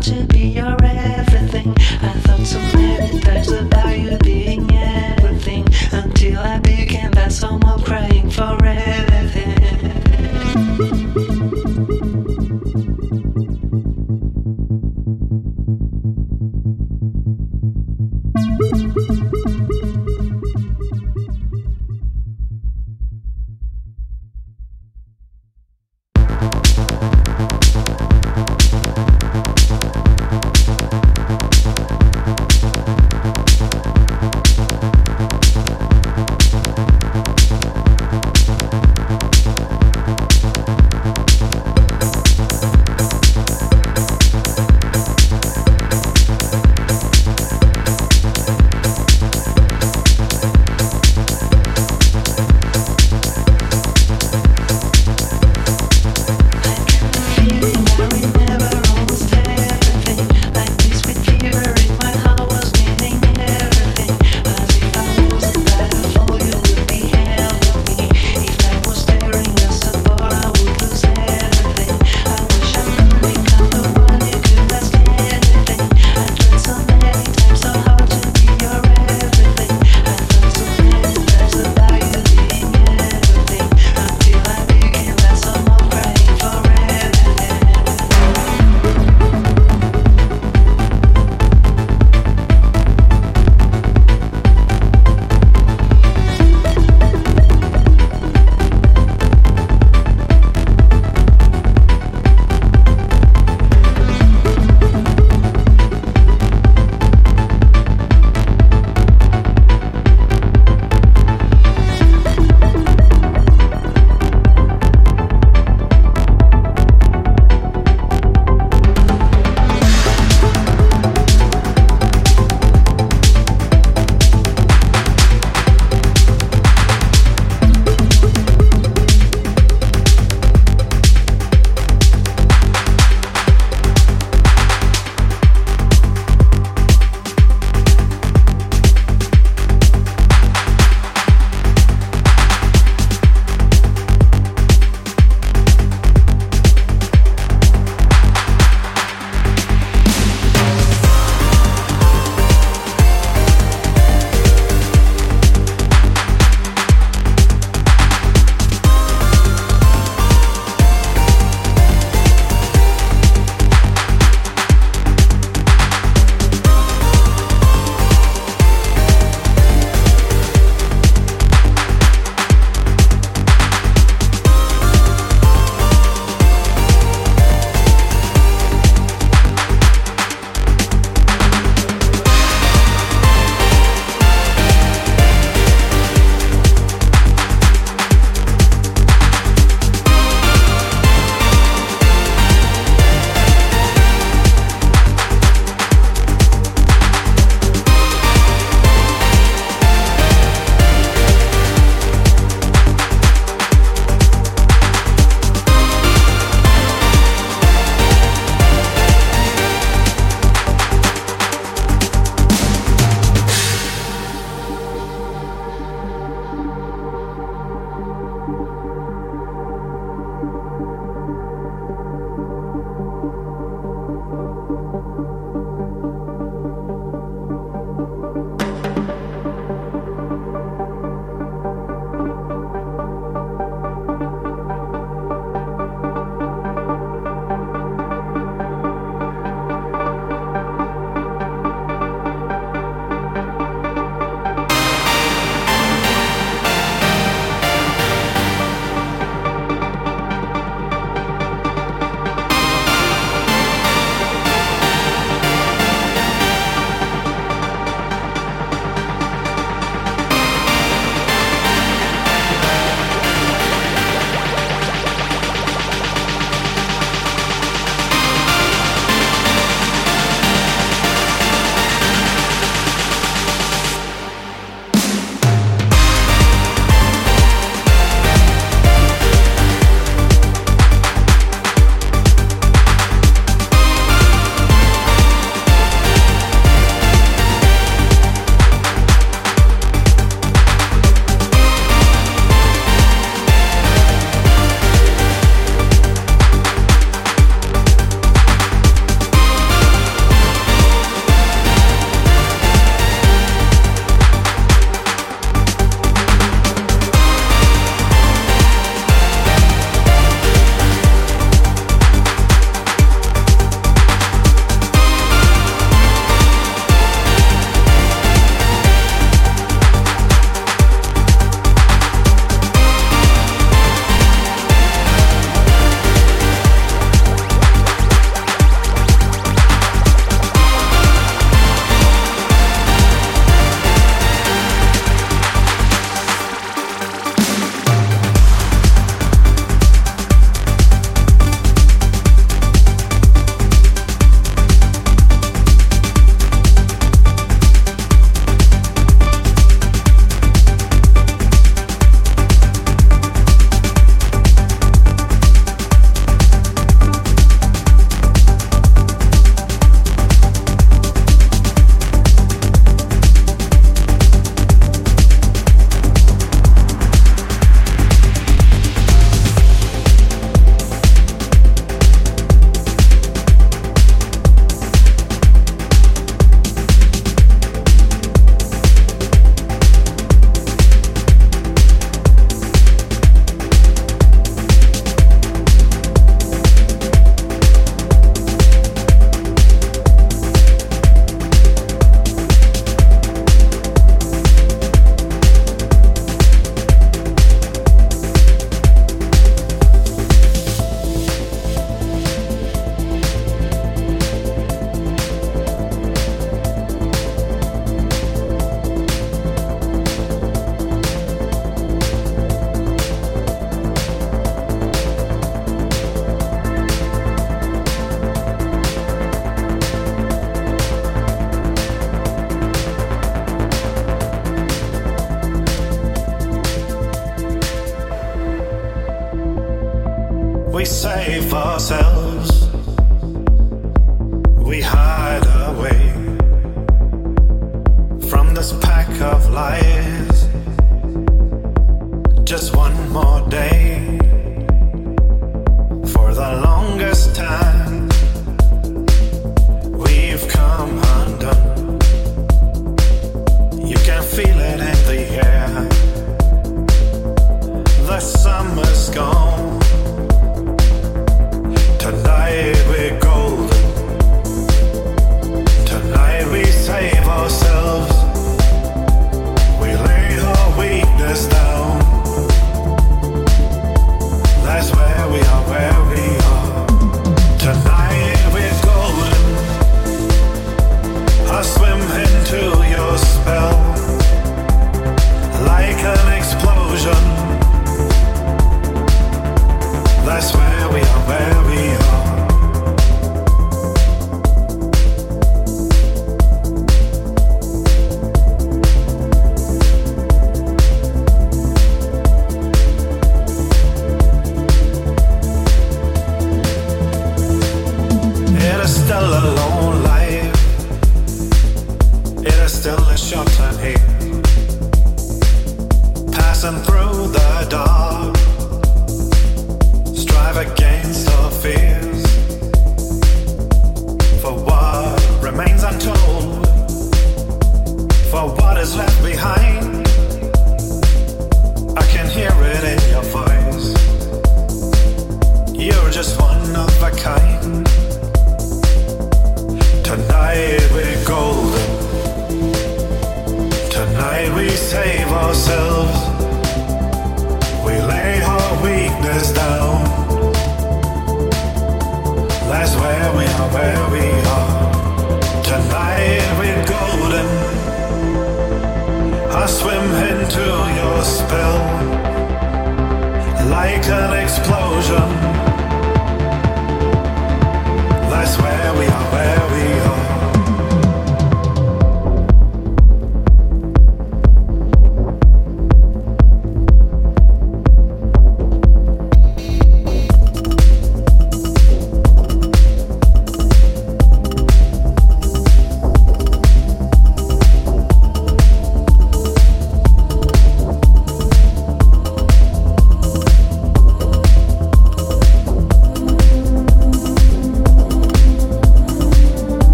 to be your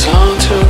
It's hard to